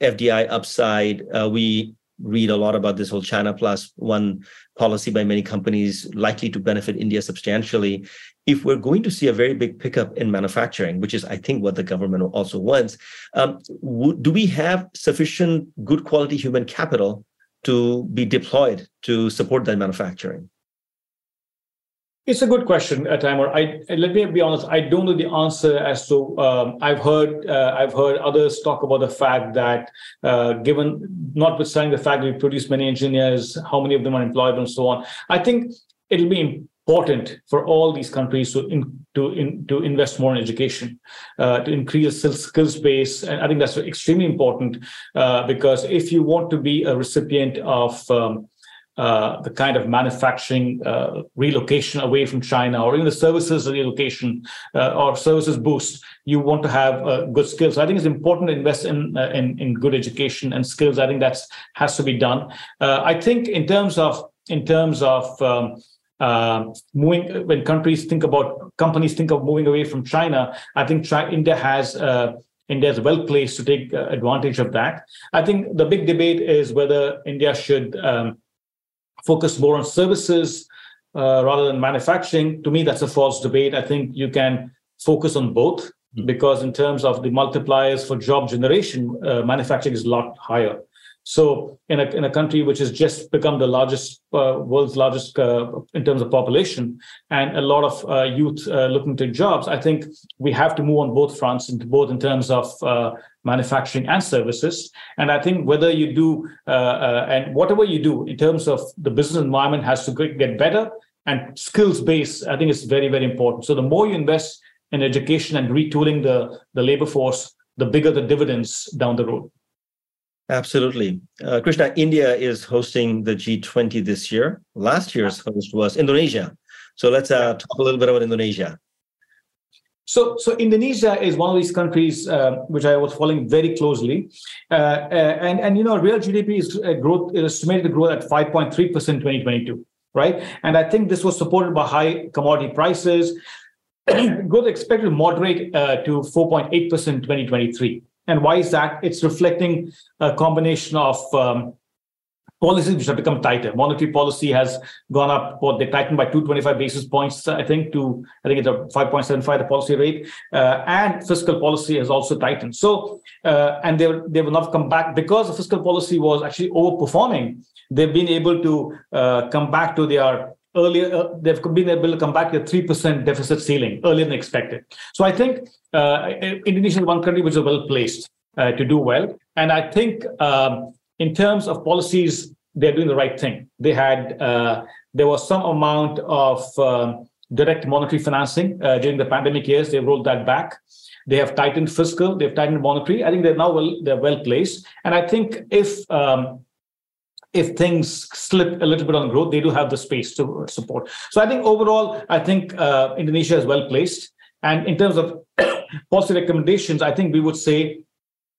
FDI upside. Uh, we read a lot about this whole China plus one policy by many companies likely to benefit India substantially if we're going to see a very big pickup in manufacturing, which is, I think, what the government also wants, um, w- do we have sufficient good quality human capital to be deployed to support that manufacturing? It's a good question, uh, Taimur. I let me be honest. I don't know the answer as to. Um, I've heard uh, I've heard others talk about the fact that, uh, given notwithstanding the fact that we produce many engineers, how many of them are employed and so on. I think it'll be important for all these countries to in, to in, to invest more in education, uh, to increase skills base, and I think that's extremely important uh, because if you want to be a recipient of um, uh, the kind of manufacturing uh, relocation away from China, or even the services relocation uh, or services boost, you want to have uh, good skills. I think it's important to invest in, uh, in, in good education and skills. I think that has to be done. Uh, I think in terms of in terms of um, uh, moving when countries think about companies think of moving away from China, I think China, India has uh, India is well placed to take uh, advantage of that. I think the big debate is whether India should um, focus more on services uh, rather than manufacturing. To me, that's a false debate. I think you can focus on both mm-hmm. because in terms of the multipliers for job generation, uh, manufacturing is a lot higher. So in a, in a country which has just become the largest, uh, world's largest uh, in terms of population, and a lot of uh, youth uh, looking to jobs, I think we have to move on both fronts, both in terms of uh, manufacturing and services. And I think whether you do uh, and whatever you do in terms of the business environment has to get better and skills base, I think it's very very important. So the more you invest in education and retooling the the labor force, the bigger the dividends down the road. Absolutely. Uh, Krishna, India is hosting the G20 this year. Last year's host was Indonesia. So let's uh, talk a little bit about Indonesia. So, so Indonesia is one of these countries uh, which I was following very closely, uh, uh, and and you know, real GDP is uh, growth is estimated to grow at 5.3 percent 2022, right? And I think this was supported by high commodity prices. growth expected to moderate to 4.8 percent 2023. And why is that? It's reflecting a combination of um, policies which have become tighter. Monetary policy has gone up, what they tightened by 225 basis points, I think, to I think it's a 5.75 the policy rate, uh, and fiscal policy has also tightened. So, uh, and they they will not come back because the fiscal policy was actually overperforming. They've been able to uh, come back to their earlier uh, they've been able to come back to a 3% deficit ceiling earlier than expected. So i think uh, indonesia is one country which is well placed uh, to do well. And i think um, in terms of policies they're doing the right thing. They had uh, there was some amount of um, direct monetary financing uh, during the pandemic years. They rolled that back. They have tightened fiscal. They've tightened monetary. I think they're now well they're well placed. And i think if um, if things slip a little bit on growth, they do have the space to support. So I think overall, I think uh, Indonesia is well placed. And in terms of policy recommendations, I think we would say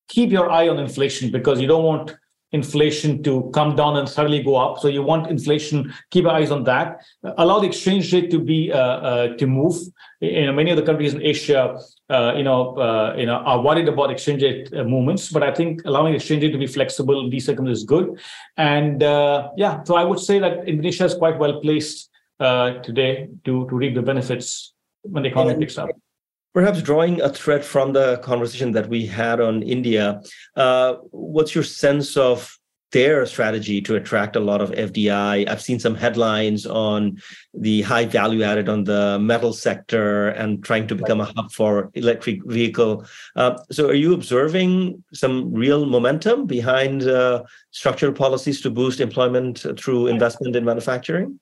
keep your eye on inflation because you don't want inflation to come down and suddenly go up. So you want inflation, keep your eyes on that. Allow the exchange rate to be uh, uh, to move. You know, many of the countries in Asia, uh, you know, uh, you know, are worried about exchange rate uh, movements. But I think allowing exchange rate to be flexible in these circumstances is good. And uh, yeah, so I would say that Indonesia is quite well placed today to to reap the benefits when the economy picks up. Perhaps drawing a thread from the conversation that we had on India, uh, what's your sense of their strategy to attract a lot of FDI? I've seen some headlines on the high value added on the metal sector and trying to become a hub for electric vehicle. Uh, so, are you observing some real momentum behind uh, structural policies to boost employment through investment in manufacturing?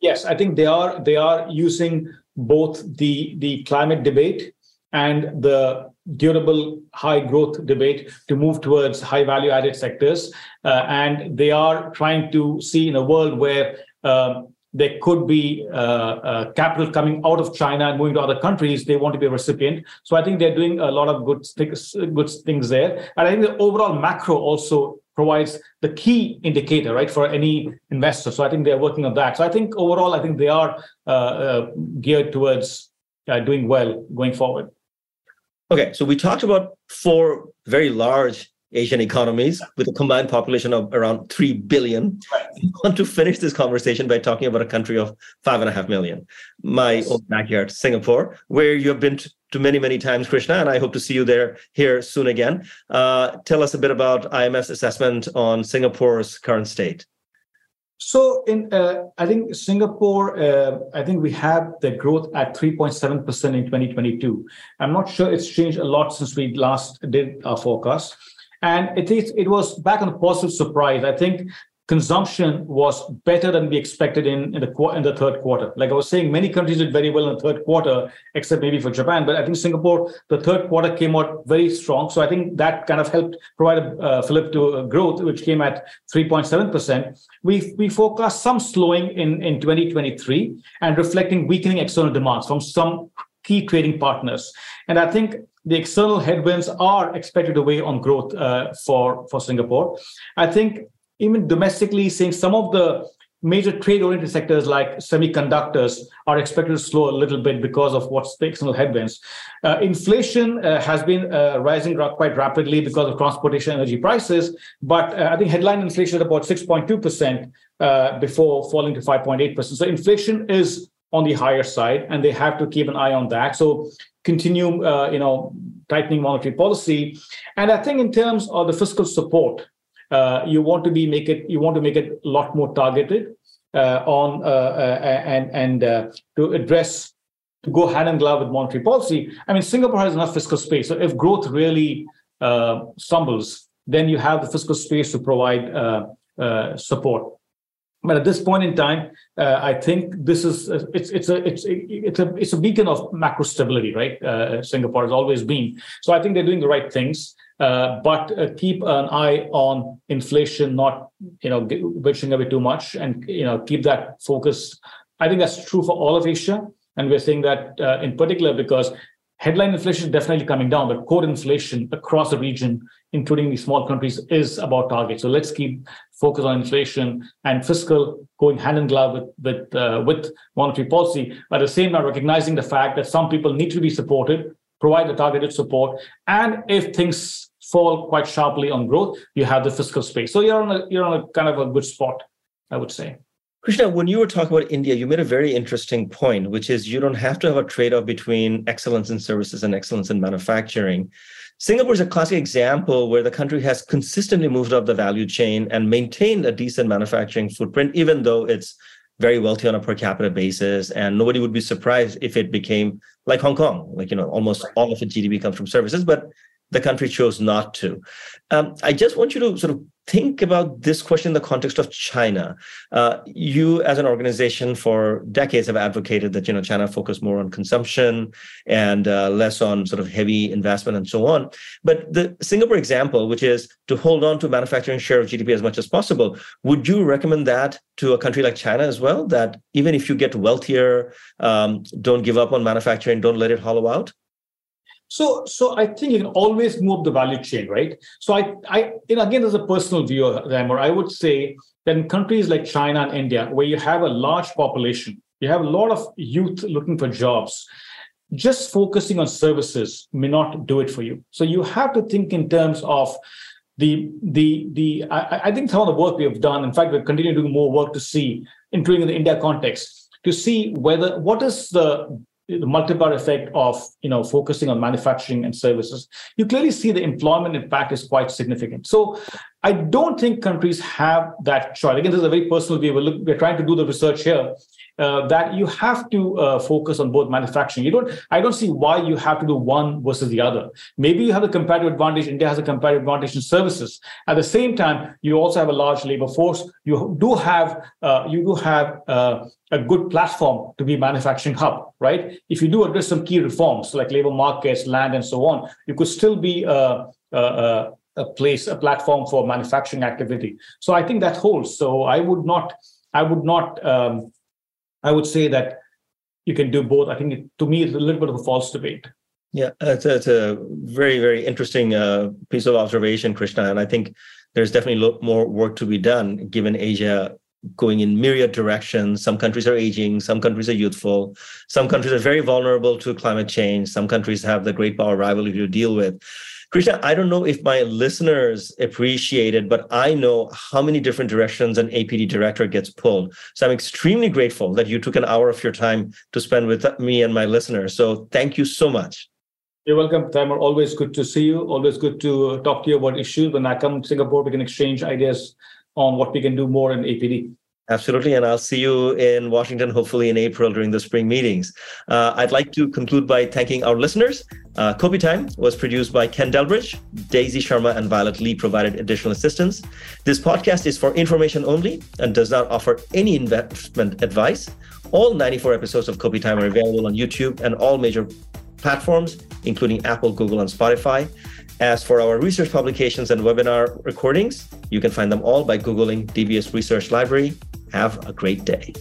Yes, I think they are. They are using both the the climate debate and the durable high growth debate to move towards high value added sectors uh, and they are trying to see in a world where um, there could be uh, uh, capital coming out of China and moving to other countries. They want to be a recipient. So I think they're doing a lot of good good things there. And I think the overall macro also provides the key indicator, right, for any investor. So I think they're working on that. So I think overall, I think they are uh, uh, geared towards uh, doing well going forward. Okay, so we talked about four very large Asian economies with a combined population of around 3 billion. Right. I want to finish this conversation by talking about a country of five and a half million, my yes. own backyard, Singapore, where you have been to many, many times, Krishna, and I hope to see you there here soon again. Uh, tell us a bit about IMF's assessment on Singapore's current state. So in uh, I think Singapore, uh, I think we have the growth at 3.7% in 2022. I'm not sure it's changed a lot since we last did our forecast. And it is it was back on a positive surprise. I think consumption was better than we expected in, in the in the third quarter. Like I was saying, many countries did very well in the third quarter, except maybe for Japan. But I think Singapore, the third quarter came out very strong. So I think that kind of helped provide a uh, flip to growth, which came at 3.7 percent. We we forecast some slowing in in 2023 and reflecting weakening external demands from some key trading partners. And I think the external headwinds are expected to weigh on growth uh, for for Singapore. I think even domestically, seeing some of the major trade-oriented sectors like semiconductors are expected to slow a little bit because of what's the external headwinds. Uh, inflation uh, has been uh, rising quite rapidly because of transportation energy prices, but uh, I think headline inflation is about 6.2% uh, before falling to 5.8%. So inflation is on the higher side, and they have to keep an eye on that. So continue, uh, you know, tightening monetary policy. And I think in terms of the fiscal support, uh, you want to be make it you want to make it a lot more targeted uh, on uh, uh and and uh, to address to go hand in glove with monetary policy. I mean, Singapore has enough fiscal space. So if growth really stumbles, then you have the fiscal space to provide support. But at this point in time, uh, I think this is it's it's a it's it's a it's a beacon of macro stability, right? Uh, Singapore has always been. So I think they're doing the right things. Uh, but uh, keep an eye on inflation, not you know bitching away too much, and you know keep that focus. I think that's true for all of Asia, and we're seeing that uh, in particular because headline inflation is definitely coming down, but core inflation across the region, including the small countries, is about target. So let's keep focus on inflation and fiscal going hand in glove with with uh, with monetary policy. But at the same time, recognizing the fact that some people need to be supported, provide the targeted support, and if things fall quite sharply on growth, you have the fiscal space. So you're on a you're on a kind of a good spot, I would say. Krishna, when you were talking about India, you made a very interesting point, which is you don't have to have a trade off between excellence in services and excellence in manufacturing. Singapore is a classic example where the country has consistently moved up the value chain and maintained a decent manufacturing footprint, even though it's very wealthy on a per capita basis. And nobody would be surprised if it became like Hong Kong, like, you know, almost all of its GDP comes from services. But the country chose not to. Um, I just want you to sort of think about this question in the context of China. Uh, you, as an organization, for decades have advocated that you know China focus more on consumption and uh, less on sort of heavy investment and so on. But the Singapore example, which is to hold on to manufacturing share of GDP as much as possible, would you recommend that to a country like China as well? That even if you get wealthier, um, don't give up on manufacturing, don't let it hollow out. So, so I think you can always move the value chain, right? So I, I, you know, again, there's a personal view of them, or I would say that in countries like China and India, where you have a large population, you have a lot of youth looking for jobs. Just focusing on services may not do it for you. So you have to think in terms of the the the. I, I think some of the work we have done. In fact, we're continuing to do more work to see, including in the India context, to see whether what is the the multiplier effect of you know focusing on manufacturing and services you clearly see the employment impact is quite significant. So i don't think countries have that choice. Again this is a very personal view we're, look, we're trying to do the research here uh, that you have to uh, focus on both manufacturing. You don't. I don't see why you have to do one versus the other. Maybe you have a comparative advantage. India has a comparative advantage in services. At the same time, you also have a large labor force. You do have uh, you do have uh, a good platform to be manufacturing hub, right? If you do address some key reforms like labor markets, land, and so on, you could still be a, a, a place, a platform for manufacturing activity. So I think that holds. So I would not. I would not. Um, I would say that you can do both. I think it, to me, it's a little bit of a false debate. Yeah, it's a, a very, very interesting uh, piece of observation, Krishna. And I think there's definitely more work to be done given Asia going in myriad directions. Some countries are aging, some countries are youthful, some countries are very vulnerable to climate change, some countries have the great power rivalry to deal with. Krishna, I don't know if my listeners appreciate it, but I know how many different directions an APD director gets pulled. So I'm extremely grateful that you took an hour of your time to spend with me and my listeners. So thank you so much. You're welcome, Taimur. Always good to see you. Always good to uh, talk to you about issues. When I come to Singapore, we can exchange ideas on what we can do more in APD. Absolutely. And I'll see you in Washington, hopefully in April during the spring meetings. Uh, I'd like to conclude by thanking our listeners. Uh, Kopi Time was produced by Ken Delbridge. Daisy Sharma and Violet Lee provided additional assistance. This podcast is for information only and does not offer any investment advice. All 94 episodes of Kopi Time are available on YouTube and all major platforms, including Apple, Google, and Spotify. As for our research publications and webinar recordings, you can find them all by Googling DBS Research Library have a great day.